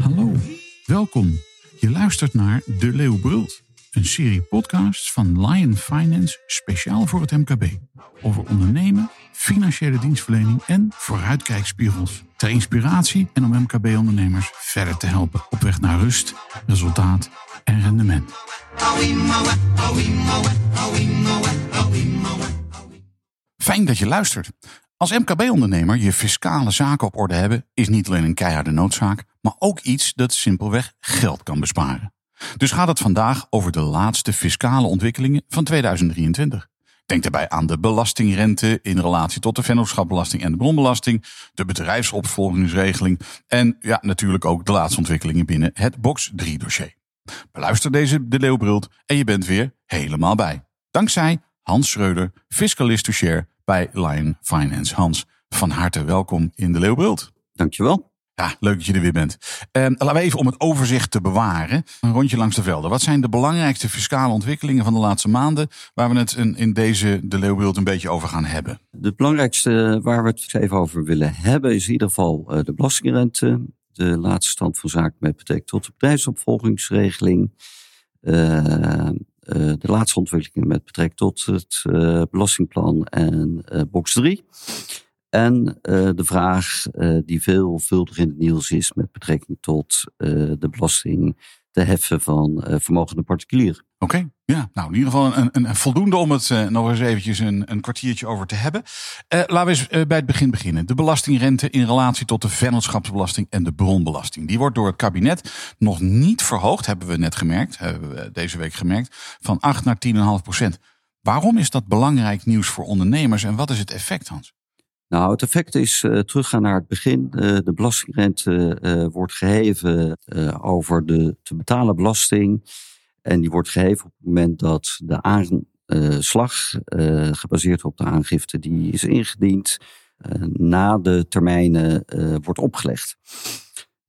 Hallo, welkom. Je luistert naar De Leeuw Brult, een serie podcasts van Lion Finance speciaal voor het MKB. Over ondernemen, financiële dienstverlening en vooruitkijkspiegels. Ter inspiratie en om MKB-ondernemers verder te helpen op weg naar rust, resultaat en rendement. Fijn dat je luistert. Als MKB-ondernemer je fiscale zaken op orde hebben is niet alleen een keiharde noodzaak, maar ook iets dat simpelweg geld kan besparen. Dus gaat het vandaag over de laatste fiscale ontwikkelingen van 2023. Denk daarbij aan de belastingrente in relatie tot de vennootschapbelasting en de bronbelasting, de bedrijfsopvolgingsregeling en ja, natuurlijk ook de laatste ontwikkelingen binnen het Box 3 dossier. Beluister deze De Leeuwbrult en je bent weer helemaal bij. Dankzij Hans Schreuder, fiscalist to share bij Lion Finance. Hans, van harte welkom in De Leeuwbrult. Dankjewel. Ja, leuk dat je er weer bent. Eh, laten we even om het overzicht te bewaren. Een rondje langs de velden. Wat zijn de belangrijkste fiscale ontwikkelingen van de laatste maanden... waar we het in, in deze De Leeuwbrult een beetje over gaan hebben? De belangrijkste waar we het even over willen hebben... is in ieder geval uh, de belastingrente. De laatste stand van zaken met betrekking tot de bedrijfsopvolgingsregeling. Uh, de laatste ontwikkelingen met betrekking tot het belastingplan en box 3. En de vraag die veelvuldig in het nieuws is met betrekking tot de belasting te heffen van vermogende particulieren. Oké, ja. Nou, in ieder geval een, een, een voldoende om het nog eens eventjes een, een kwartiertje over te hebben. laten we eens bij het begin beginnen. De belastingrente in relatie tot de vennootschapsbelasting en de bronbelasting. Die wordt door het kabinet nog niet verhoogd, hebben we net gemerkt, hebben we deze week gemerkt, van 8 naar 10,5 procent. Waarom is dat belangrijk nieuws voor ondernemers en wat is het effect, Hans? Nou, het effect is uh, teruggaan naar het begin. Uh, de belastingrente uh, wordt geheven over de te betalen belasting. En die wordt geheven op het moment dat de aanslag, gebaseerd op de aangifte die is ingediend, na de termijnen wordt opgelegd.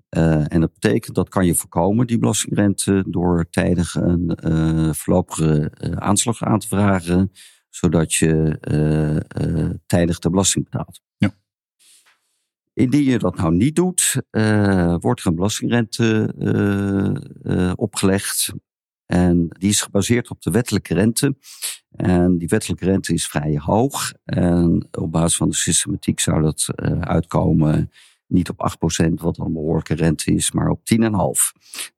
en dat betekent dat kan je voorkomen, die belastingrente, door tijdig een voorlopige aanslag aan te vragen zodat je uh, uh, tijdig de belasting betaalt. Ja. Indien je dat nou niet doet, uh, wordt er een belastingrente opgelegd. En die is gebaseerd op de wettelijke rente. En die wettelijke rente is vrij hoog. En op basis van de systematiek zou dat uitkomen niet op 8%, wat een behoorlijke rente is, maar op 10,5%.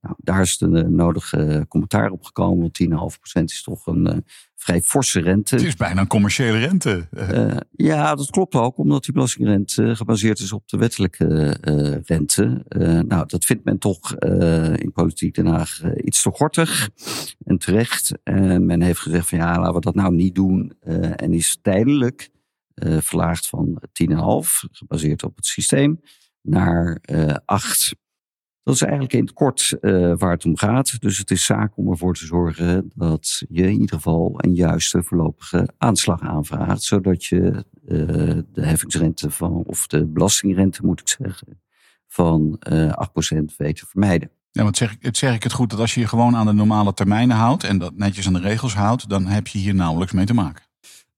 Nou, daar is de nodige commentaar op gekomen, want 10,5% is toch een uh, vrij forse rente. Het is bijna een commerciële rente. Uh, ja, dat klopt ook, omdat die belastingrente gebaseerd is op de wettelijke uh, rente. nou, dat vindt men toch in politiek Den Haag iets te gortig en terecht. En men heeft gezegd van ja, laten we dat nou niet doen. en is tijdelijk verlaagd van 10,5, gebaseerd op het systeem, naar uh, 8. Dat is eigenlijk in het kort uh, waar het om gaat. Dus het is zaak om ervoor te zorgen dat je in ieder geval een juiste voorlopige aanslag aanvraagt. Zodat je uh, de heffingsrente van, of de belastingrente moet ik zeggen, van uh, 8% weet te vermijden. Ja, want zeg, zeg ik het goed dat als je je gewoon aan de normale termijnen houdt en dat netjes aan de regels houdt, dan heb je hier nauwelijks mee te maken.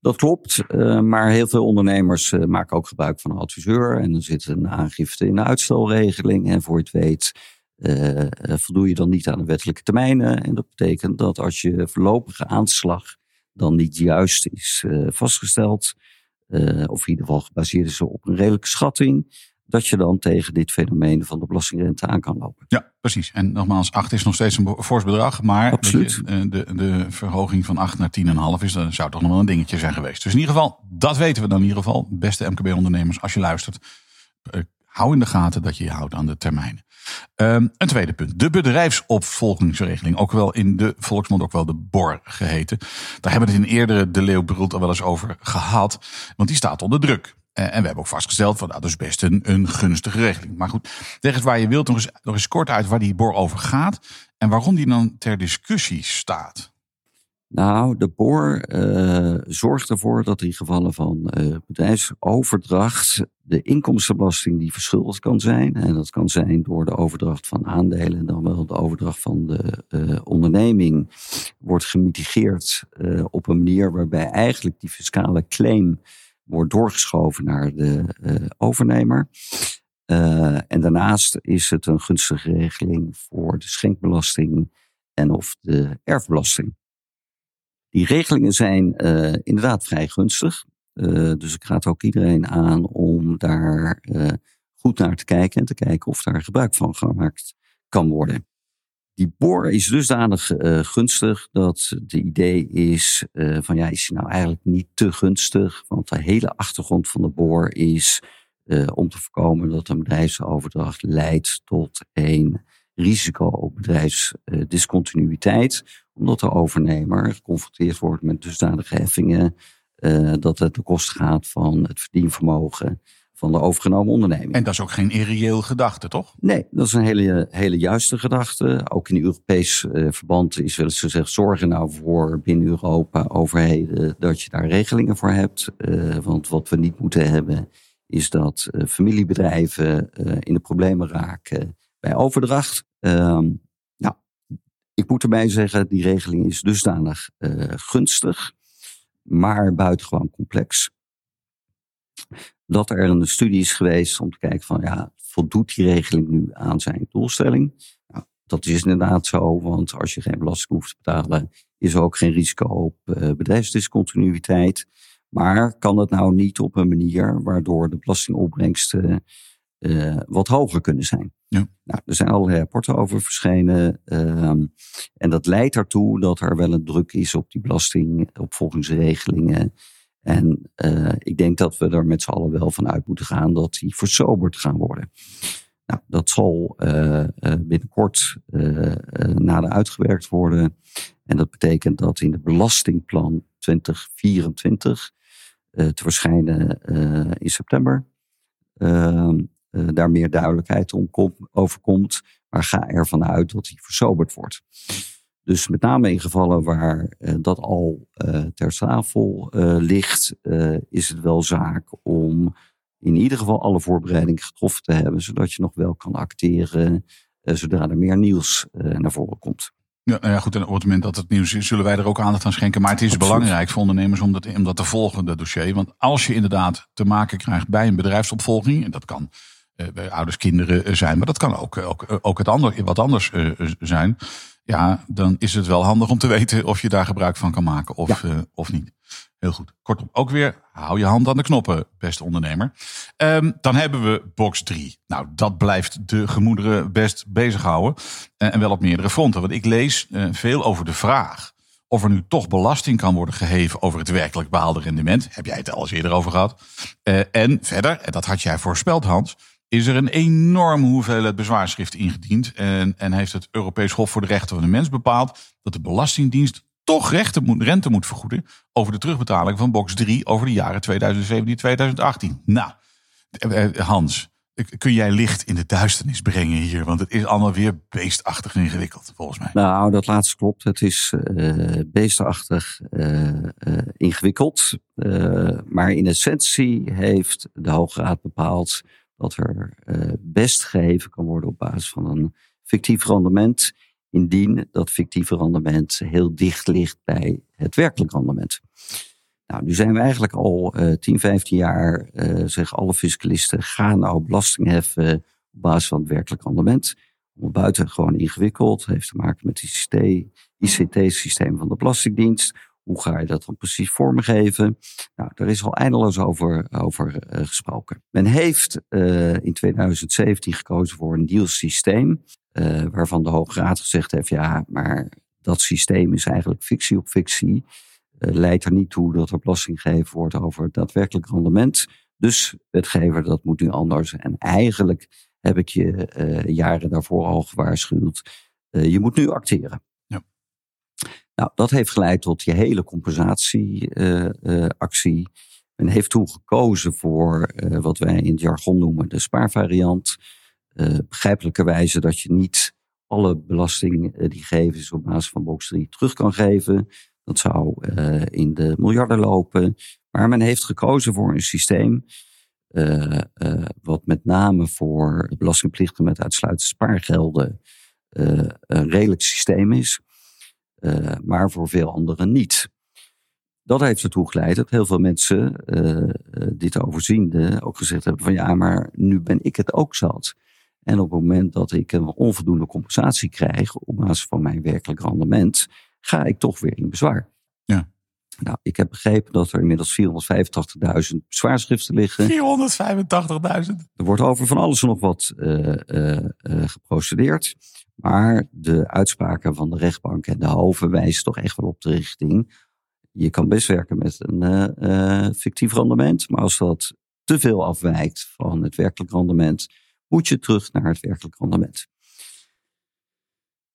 Dat klopt, uh, maar heel veel ondernemers uh, maken ook gebruik van een adviseur. En dan zit een aangifte in de uitstelregeling. En voor je het weet uh, voldoe je dan niet aan de wettelijke termijnen. En dat betekent dat als je voorlopige aanslag dan niet juist is vastgesteld, of in ieder geval gebaseerd is op een redelijke schatting, dat je dan tegen dit fenomeen van de belastingrente aan kan lopen. Ja, precies. En nogmaals, 8 is nog steeds een fors bedrag. Maar Absoluut. De, de, de verhoging van 8 naar 10,5 is, dan zou toch nog wel een dingetje zijn geweest. Dus in ieder geval, dat weten we dan in ieder geval. Beste MKB-ondernemers, als je luistert, uh, hou in de gaten dat je je houdt aan de termijnen. Um, een tweede punt. De bedrijfsopvolgingsregeling. Ook wel in de volksmond ook wel de BOR geheten. Daar hebben we het in eerdere De Leeuw al wel eens over gehad. Want die staat onder druk. Uh, en we hebben ook vastgesteld van nou, dat is best een, gunstige regeling. Maar goed, leg eens waar je wilt nog eens, nog eens kort uit waar die BOR over gaat. En waarom die dan ter discussie staat. Nou, de boor uh, zorgt ervoor dat in gevallen van uh, bedrijfsoverdracht de inkomstenbelasting die verschuldigd kan zijn. En dat kan zijn door de overdracht van aandelen en dan wel de overdracht van de onderneming. Wordt gemitigeerd op een manier waarbij eigenlijk die fiscale claim wordt doorgeschoven naar de overnemer. en daarnaast is het een gunstige regeling voor de schenkbelasting en of de erfbelasting. Die regelingen zijn uh, inderdaad vrij gunstig. Dus ik raad ook iedereen aan om daar goed naar te kijken en te kijken of daar gebruik van gemaakt kan worden. Die boor is dusdanig gunstig dat de idee is van ja, is hij nou eigenlijk niet te gunstig? Want de hele achtergrond van de boor is om te voorkomen dat een bedrijfsoverdracht leidt tot een risico op bedrijfsdiscontinuïteit omdat de overnemer geconfronteerd wordt met dusdanige heffingen dat het de kost gaat van het verdienvermogen van de overgenomen onderneming. En dat is ook geen irreëel gedachte, toch? Nee, dat is een hele, hele juiste gedachte. Ook in Europees uh, verband is wel eens gezegd: zorg er nou voor binnen Europa overheden dat je daar regelingen voor hebt. Uh, want wat we niet moeten hebben, is dat familiebedrijven in de problemen raken bij overdracht. Ehm, ik moet erbij zeggen, die regeling is dusdanig gunstig, maar buitengewoon complex. Dat er een studie is geweest om te kijken van, ja, voldoet die regeling nu aan zijn doelstelling? Nou, dat is inderdaad zo, want als je geen belasting hoeft te betalen, is er ook geen risico op uh, bedrijfsdiscontinuïteit. Maar kan het nou niet op een manier waardoor de belastingopbrengsten uh, wat hoger kunnen zijn. Ja. Nou, er zijn allerlei rapporten over verschenen. Uh, en dat leidt ertoe dat er wel een druk is op die belastingopvolgingsregelingen. En uh, ik denk dat we er met z'n allen wel van uit moeten gaan dat die versoberd gaan worden. Nou, dat zal uh, binnenkort nader uitgewerkt worden. En dat betekent dat in de belastingplan 2024 te verschijnen in september. Ehm, uh, daar meer duidelijkheid om over komt. Maar ga ervan uit dat die versoberd wordt. Dus met name in gevallen waar uh, dat al uh, ter tafel ligt, is het wel zaak om in ieder geval alle voorbereidingen getroffen te hebben, zodat je nog wel kan acteren zodra er meer nieuws naar voren komt. Ja, nou ja, goed. En op het moment dat het nieuws is, zullen wij er ook aandacht aan schenken. Maar het is belangrijk voor ondernemers om dat, om dat te volgen, dat dossier. Want als je inderdaad te maken krijgt bij een bedrijfsopvolging, en dat kan eh, bij ouders, kinderen eh, zijn. Maar dat kan ook, ook, eh, ook het ander, wat anders zijn. Ja, dan is het wel handig om te weten of je daar gebruik van kan maken of, of niet. Heel goed. Kortom, ook weer hou je hand aan de knoppen, beste ondernemer. Um, dan hebben we box 3. Nou, dat blijft de gemoederen best bezighouden. Uh, en wel op meerdere fronten. Want ik lees uh, veel over de vraag of er nu toch belasting kan worden geheven over het werkelijk behaalde rendement. Heb jij het al eens eerder over gehad. En verder, en dat had jij voorspeld Hans, is er een enorme hoeveelheid bezwaarschriften ingediend. En, en heeft het Europees Hof voor de Rechten van de Mens bepaald dat de Belastingdienst toch rechten moet, rente moet vergoeden over de terugbetaling van box 3 over de jaren 2017-2018. Nou, eh, eh, Hans, kun jij licht in de duisternis brengen hier? Want het is allemaal weer beestachtig ingewikkeld, volgens mij. Nou, dat laatste klopt. Het is beestachtig ingewikkeld. maar in essentie heeft de Hoge Raad bepaald dat er uh, best geheven kan worden op basis van een fictief rendement, indien dat fictieve rendement heel dicht ligt bij het werkelijk rendement. Nou, nu zijn we eigenlijk al uh, 10, 15 jaar, uh, zeggen alle fiscalisten, gaan nou belasting heffen op basis van het werkelijk rendement. Buitengewoon ingewikkeld, heeft te maken met het ICT-systeem van de Belastingdienst. Hoe ga je dat dan precies vormgeven? Nou, daar is al eindeloos over, over uh, gesproken. Men heeft uh, in 2017 gekozen voor een dealsysteem, uh, waarvan de Hoge Raad gezegd heeft, ja, maar dat systeem is eigenlijk fictie op fictie. leidt er niet toe dat er belasting gegeven wordt over daadwerkelijk rendement. Dus wetgever, dat moet nu anders. En eigenlijk heb ik je jaren daarvoor al gewaarschuwd. je moet nu acteren. Nou, dat heeft geleid tot je hele compensatieactie. Uh, Men heeft toen gekozen voor uh, wat wij in het jargon noemen de spaarvariant. Uh, begrijpelijkerwijze dat je niet alle belasting die gegeven is op basis van box 3 terug kan geven. Dat zou in de miljarden lopen. Maar men heeft gekozen voor een systeem wat met name voor belastingplichten met uitsluitend spaargelden een redelijk systeem is, maar voor veel anderen niet. Dat heeft ertoe geleid dat heel veel mensen, dit overziende, ook gezegd hebben van ja, maar nu ben ik het ook zat. En op het moment dat ik een onvoldoende compensatie krijg op basis van mijn werkelijk rendement, ga ik toch weer in bezwaar. Ja. Nou, ik heb begrepen dat er inmiddels 485.000 bezwaarschriften liggen. 485.000? Er wordt over van alles en nog wat uh, uh, uh, geprocedeerd. Maar de uitspraken van de rechtbank en de hoven wijzen toch echt wel op de richting. Je kan best werken met een fictief rendement. Maar als dat te veel afwijkt van het werkelijk rendement, moet je terug naar het werkelijk rendement.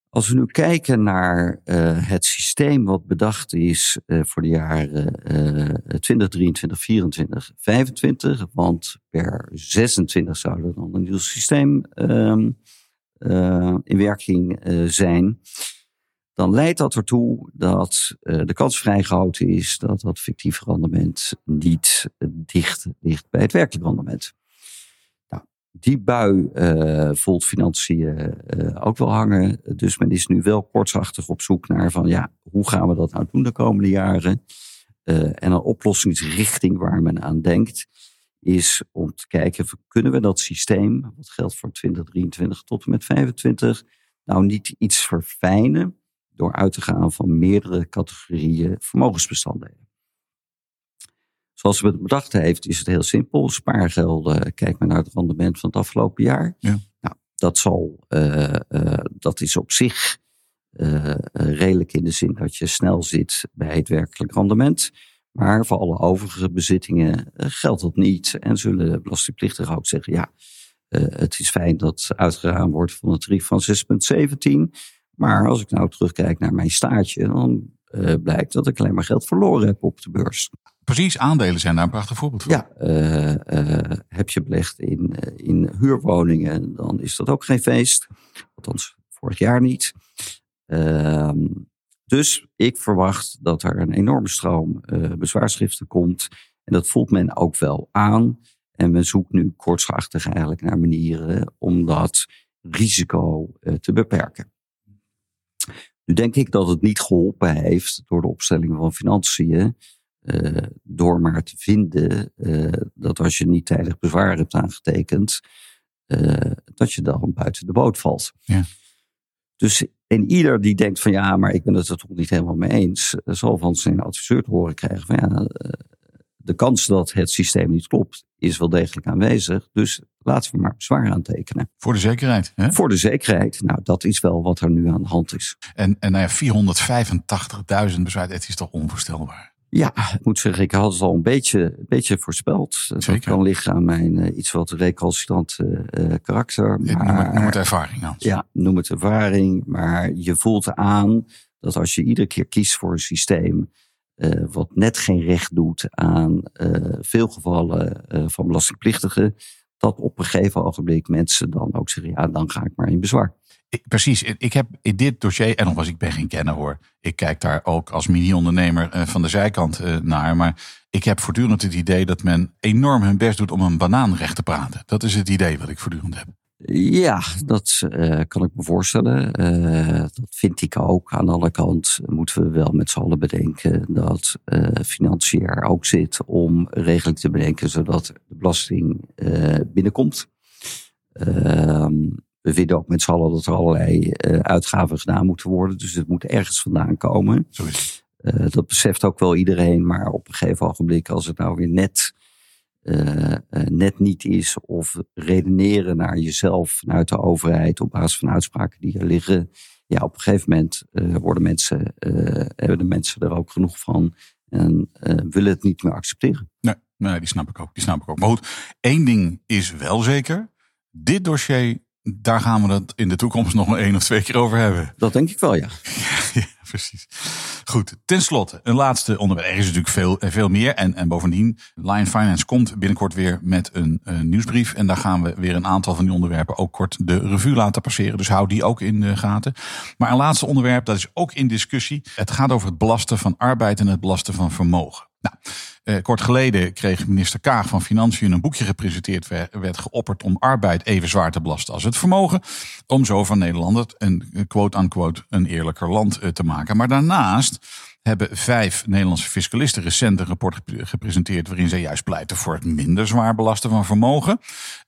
Als we nu kijken naar uh, het systeem wat bedacht is voor de jaren uh, 2023, 24, 25, want per 26 zou er dan een nieuw systeem um, in werking zijn, dan leidt dat ertoe dat de kans vrijgehouden is dat dat fictieve rendement niet dicht ligt bij het werkelijk rendement die bui voelt financiën ook wel hangen. Dus men is nu wel kortsachtig op zoek naar van ja, hoe gaan we dat nou doen de komende jaren? En een oplossingsrichting waar men aan denkt is om te kijken, kunnen we dat systeem, wat geldt voor 2023 tot en met 25, nou niet iets verfijnen door uit te gaan van meerdere categorieën vermogensbestanddelen. Zoals we het bedacht heeft, is het heel simpel. Spaargelden, kijk maar naar het rendement van het afgelopen jaar. Ja. Nou, dat, zal, uh, uh, dat is op zich uh, redelijk in de zin dat je snel zit bij het werkelijk rendement. Maar voor alle overige bezittingen geldt dat niet. En zullen de belastingplichtigen ook zeggen, ja, het is fijn dat uitgegaan wordt van een tarief van 6,17. Maar als ik nou terugkijk naar mijn staartje, dan blijkt dat ik alleen maar geld verloren heb op de beurs. Precies, aandelen zijn daar een prachtig voorbeeld van. Ja, uh, uh, heb je belegd in, in huurwoningen, dan is dat ook geen feest. Althans, vorig jaar niet. Dus ik verwacht dat er een enorme stroom bezwaarschriften komt. En dat voelt men ook wel aan. En men zoekt nu kortschachtig eigenlijk naar manieren om dat risico te beperken. Nu denk ik dat het niet geholpen heeft door de opstelling van financiën uh, door maar te vinden uh, dat als je niet tijdig bezwaar hebt aangetekend, uh, dat je dan buiten de boot valt. Ja. Dus en ieder die denkt van ja, maar ik ben het er toch niet helemaal mee eens, zal van zijn adviseur te horen krijgen van ja, de kans dat het systeem niet klopt is wel degelijk aanwezig. Dus laten we maar bezwaar aantekenen. Voor de zekerheid. Hè? Voor de zekerheid. Nou, dat is wel wat er nu aan de hand is. En, en nou ja, 485.000 bezwaar, het is toch onvoorstelbaar? Ja, ik moet zeggen, ik had het al een beetje, een beetje voorspeld. Zeker. Dat kan liggen aan mijn uh, iets wat recalcitrant uh, karakter. Maar, noem, het, noem het ervaring dan. Ja, noem het ervaring. Maar je voelt aan dat als je iedere keer kiest voor een systeem uh, wat net geen recht doet aan veel gevallen van belastingplichtigen, dat op een gegeven ogenblik mensen dan ook zeggen, ja, dan ga ik maar in bezwaar. Precies, ik heb in dit dossier, en nogmaals, ik ben geen kenner hoor. Ik kijk daar ook als mini-ondernemer uh, van de zijkant uh, naar. Maar ik heb voortdurend het idee dat men enorm hun best doet om een banaan recht te praten. Dat is het idee wat ik voortdurend heb. Ja, dat uh, kan ik me voorstellen. dat vind ik ook. Aan andere kant moeten we wel met z'n allen bedenken dat financiën er ook zit om regeling te bedenken zodat de belasting binnenkomt. We vinden ook met z'n allen dat er allerlei uh, uitgaven gedaan moeten worden. Dus het moet ergens vandaan komen. Uh, dat beseft ook wel iedereen. Maar op een gegeven ogenblik, als het nou weer net, uh, net niet is. Of redeneren naar jezelf vanuit de overheid op basis van uitspraken die er liggen. Ja, op een gegeven moment worden mensen, hebben de mensen er ook genoeg van. En willen het niet meer accepteren. Nee, nee, die snap ik ook. Die snap ik ook. Maar goed, één ding is wel zeker. Dit dossier daar gaan we het in de toekomst nog een één of twee keer over hebben. Dat denk ik wel, ja. ja, precies. Goed, ten slotte, een laatste onderwerp. Er is natuurlijk veel, eh, veel meer. En, en bovendien, Lion Finance komt binnenkort weer met een, een nieuwsbrief. En daar gaan we weer een aantal van die onderwerpen ook kort de revue laten passeren. Dus hou die ook in de gaten. Maar een laatste onderwerp, dat is ook in discussie. Het gaat over het belasten van arbeid en het belasten van vermogen. Nou, eh, kort geleden kreeg minister Kaag van Financiën een boekje gepresenteerd. Werd geopperd om arbeid even zwaar te belasten als het vermogen. Om zo van Nederland een quote-unquote een eerlijker land eh, te maken. Maar daarnaast hebben vijf Nederlandse fiscalisten recent een rapport gepresenteerd. waarin ze juist pleiten voor het minder zwaar belasten van vermogen.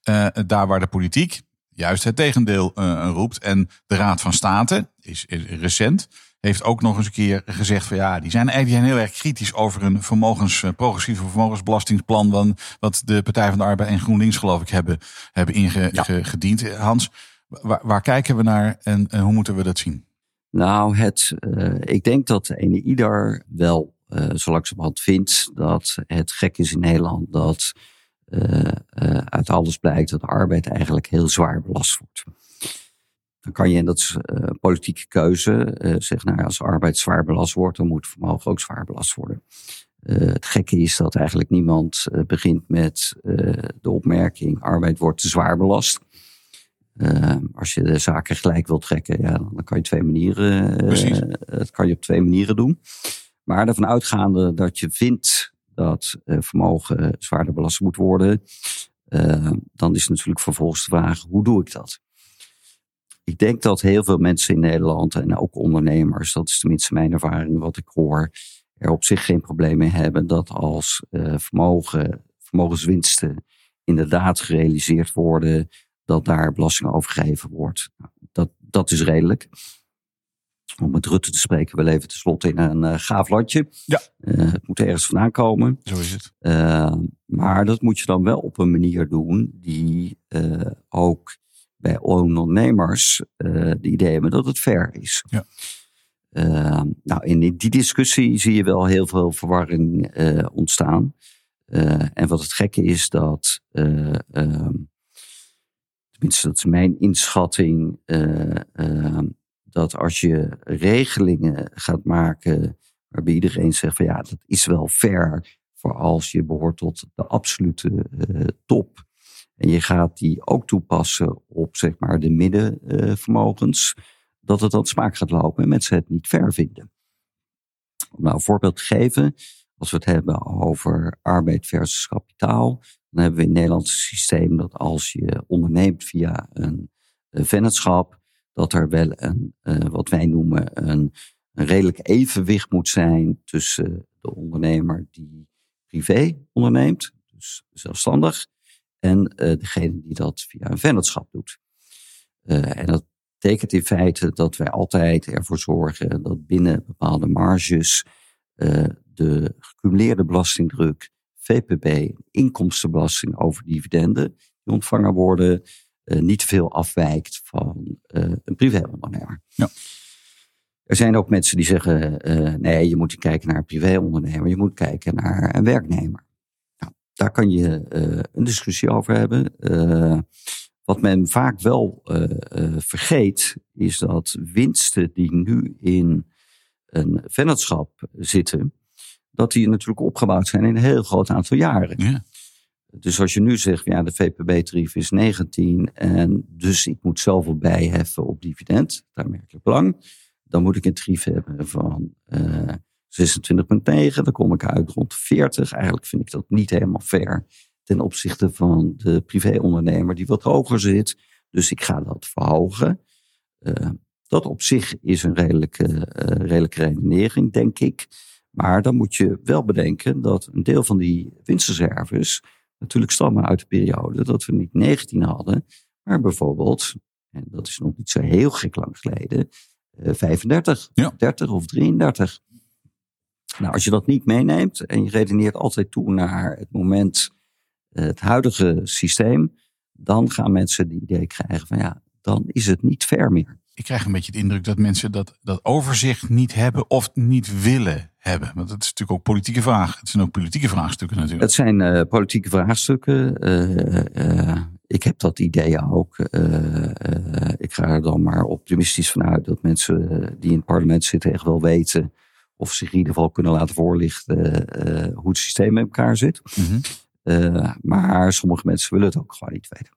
Uh, daar waar de politiek juist het tegendeel uh, roept. En de Raad van State is recent heeft ook nog eens een keer gezegd van ja, die zijn eigenlijk heel erg kritisch over een vermogens, eh, progressieve vermogensbelastingplan. Wat de Partij van de Arbeid en GroenLinks geloof ik hebben, hebben ingediend. Hans, waar, waar, kijken we naar en, en, hoe moeten we dat zien? Nou, het, uh, ik denk dat ene ieder wel uh, zo langzamerhand vindt dat het gek is in Nederland dat uh, uit alles blijkt dat de arbeid eigenlijk heel zwaar belast wordt. Dan kan je, en dat is uh, politieke keuze, uh, zeggen, nou, als arbeid zwaar belast wordt, dan moet vermogen ook zwaar belast worden. Uh, het gekke is dat eigenlijk niemand begint met de opmerking: arbeid wordt te zwaar belast. als je de zaken gelijk wilt trekken, ja, dan kan je twee manieren. dat kan je op twee manieren doen. Maar ervan uitgaande dat je vindt dat vermogen zwaarder belast moet worden, dan is natuurlijk vervolgens de vraag: hoe doe ik dat? Ik denk dat heel veel mensen in Nederland en ook ondernemers, dat is tenminste mijn ervaring wat ik hoor, er op zich geen probleem mee hebben dat als uh, vermogen, vermogenswinsten inderdaad gerealiseerd worden, dat daar belasting over gegeven wordt. Nou, dat, dat is redelijk. Om met Rutte te spreken, we leven tenslotte in een uh, gaaf landje. Ja. Uh, het moet ergens vandaan komen. Zo is het. maar dat moet je dan wel op een manier doen die ook bij ondernemers uh, de idee hebben dat het fair is. Ja. Uh, nou, in die discussie zie je wel heel veel verwarring uh, ontstaan. en wat het gekke is dat, ehm, tenminste dat is mijn inschatting, ehm, dat als je regelingen gaat maken waarbij iedereen zegt van ja, dat is wel fair voor als je behoort tot de absolute top en je gaat die ook toepassen op zeg maar de middenvermogens, dat het dan smaak gaat lopen en mensen het niet ver vinden. Om nou een voorbeeld te geven, als we het hebben over arbeid versus kapitaal, dan hebben we in Nederland een systeem dat als je onderneemt via een vennootschap, dat er wel een, uh, wat wij noemen, een, een redelijk evenwicht moet zijn tussen de ondernemer die privé onderneemt, dus zelfstandig, en uh, degene die dat via een vennootschap doet. Uh, en dat betekent in feite dat wij altijd ervoor zorgen dat binnen bepaalde marges uh, de gecumuleerde belastingdruk, VPB, inkomstenbelasting over dividenden die ontvangen worden, niet veel afwijkt van een privéondernemer. Ja. Er zijn ook mensen die zeggen: nee, je moet niet kijken naar een privéondernemer, je moet kijken naar een werknemer. Daar kan je uh, een discussie over hebben. Uh, wat men vaak wel uh, vergeet, is dat winsten die nu in een vennootschap zitten, dat die natuurlijk opgebouwd zijn in een heel groot aantal jaren. Ja. Dus als je nu zegt, ja, de VPB-tarief is 19 en dus ik moet zoveel bijheffen op dividend, daarmerkelijk belang, dan moet ik een tarief hebben van 26,9. Dan kom ik uit rond 40. Eigenlijk vind ik dat niet helemaal fair ten opzichte van de privéondernemer die wat hoger zit. Dus ik ga dat verhogen. Uh, dat op zich is een redelijke, uh, redelijke redenering, denk ik. Maar dan moet je wel bedenken dat een deel van die winstreserves natuurlijk stammen uit de periode dat we niet 19 hadden, maar bijvoorbeeld, en dat is nog niet zo heel gek lang geleden, uh, 35, ja. 30 of 33. Nou, als je dat niet meeneemt en je redeneert altijd toe naar het moment, eh, het huidige systeem, dan gaan mensen die idee krijgen van ja, dan is het niet fair meer. Ik krijg een beetje de indruk dat mensen dat, dat overzicht niet hebben of niet willen hebben. Want dat is natuurlijk ook politieke vraag. Het zijn ook politieke vraagstukken natuurlijk. Het zijn uh, politieke vraagstukken. Uh, ik heb dat idee ook. ik ga er dan maar optimistisch vanuit dat mensen die in het parlement zitten echt wel weten of zich in ieder geval kunnen laten voorlichten eh, hoe het systeem met elkaar zit. Mhm. Eh, maar sommige mensen willen het ook gewoon niet weten.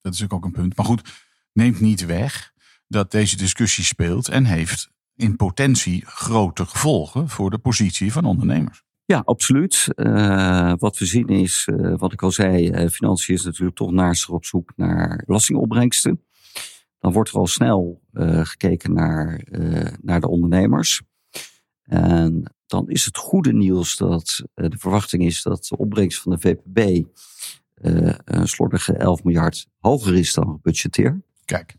Dat is ook een punt. Maar goed, neemt niet weg dat deze discussie speelt en heeft in potentie grote gevolgen voor de positie van ondernemers. Ja, absoluut. Uh, wat we zien is, uh, wat ik al zei, uh, financiën is natuurlijk toch naast op zoek naar belastingopbrengsten. Dan wordt er al snel gekeken naar, naar de ondernemers. En dan is het goede nieuws dat de verwachting is dat de opbrengst van de VPB een slordige 11 miljard hoger is dan gebudgeteerd. Kijk.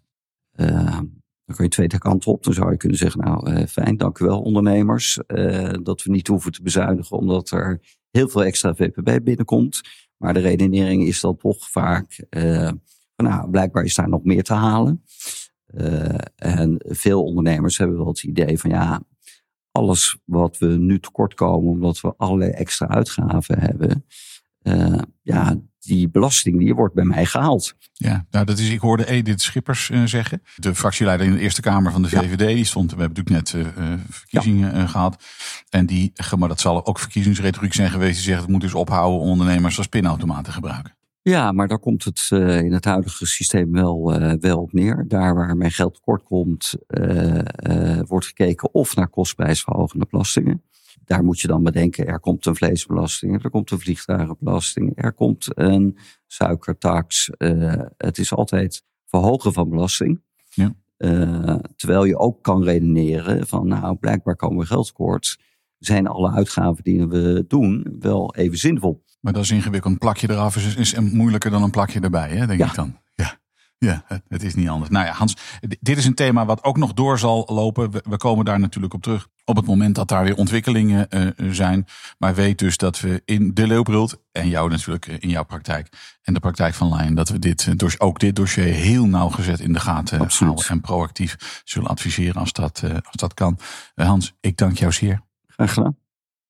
Dan kan je twee kanten op. Dan zou je kunnen zeggen, nou uh, fijn, dank u wel ondernemers. Uh, dat we niet hoeven te bezuinigen omdat er heel veel extra VPB binnenkomt. Maar de redenering is dan toch vaak, uh, nou blijkbaar is daar nog meer te halen. en veel ondernemers hebben wel het idee van ja, alles wat we nu tekort komen omdat we allerlei extra uitgaven hebben. ja, die belasting die wordt bij mij gehaald. Ja, nou dat is, ik hoorde Edith Schippers uh, zeggen. De fractieleider in de Eerste Kamer van de VVD. Die stond, we hebben natuurlijk net uh, verkiezingen ja. gehad. En die, maar dat zal ook verkiezingsretoriek zijn geweest. Die zegt het moet dus ophouden ondernemers als pinautomaten gebruiken. Ja, maar daar komt het uh, in het huidige systeem wel, wel op neer. Daar waar mijn geld tekort komt, wordt gekeken of naar kostprijsverhogende belastingen. Daar moet je dan bedenken, er komt een vleesbelasting, er komt een vliegtuigenbelasting, er komt een suikertax. Het is altijd verhogen van belasting. Ja. Terwijl je ook kan redeneren van, nou, blijkbaar komen we geld tekort. Zijn alle uitgaven die we doen wel even zinvol? Maar dat is ingewikkeld. Een plakje eraf is, is moeilijker dan een plakje erbij, hè, denk ja. ik dan. Ja. Ja, het is niet anders. Nou ja, Hans, dit is een thema wat ook nog door zal lopen. We komen daar natuurlijk op terug op het moment dat daar weer ontwikkelingen uh, zijn. Maar weet dus dat we in de Leeuwbrult en jou natuurlijk in jouw praktijk en de praktijk van Lion, dat we dit, ook dit dossier heel nauwgezet in de gaten Absoluut. houden en proactief zullen adviseren als dat, uh, als dat kan. Uh, Hans, ik dank jou zeer. Graag gedaan.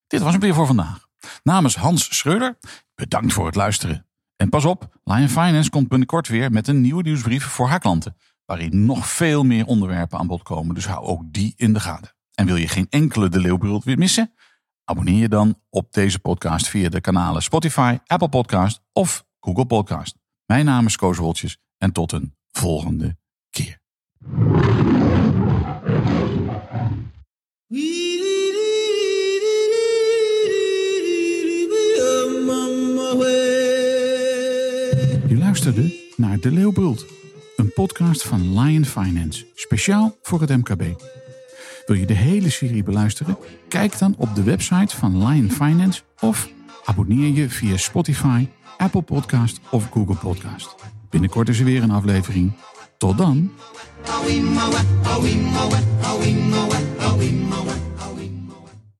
Dit was het weer voor vandaag. Namens Hans Schreuder, bedankt voor het luisteren. En pas op, Lion Finance komt binnenkort weer met een nieuwe nieuwsbrief voor haar klanten. Waarin nog veel meer onderwerpen aan bod komen, dus hou ook die in de gaten. En wil je geen enkele De Leeuwbrult weer missen? Abonneer je dan op deze podcast via de kanalen Spotify, Apple Podcast of Google Podcast. Mijn naam is Koos Woltjes en tot een volgende keer. Luisterde naar De Leeuwbrult, een podcast van Lion Finance, speciaal voor het MKB. Wil je de hele serie beluisteren? Kijk dan op de website van Lion Finance of abonneer je via Spotify, Apple Podcast of Google Podcast. Binnenkort is er weer een aflevering. Tot dan.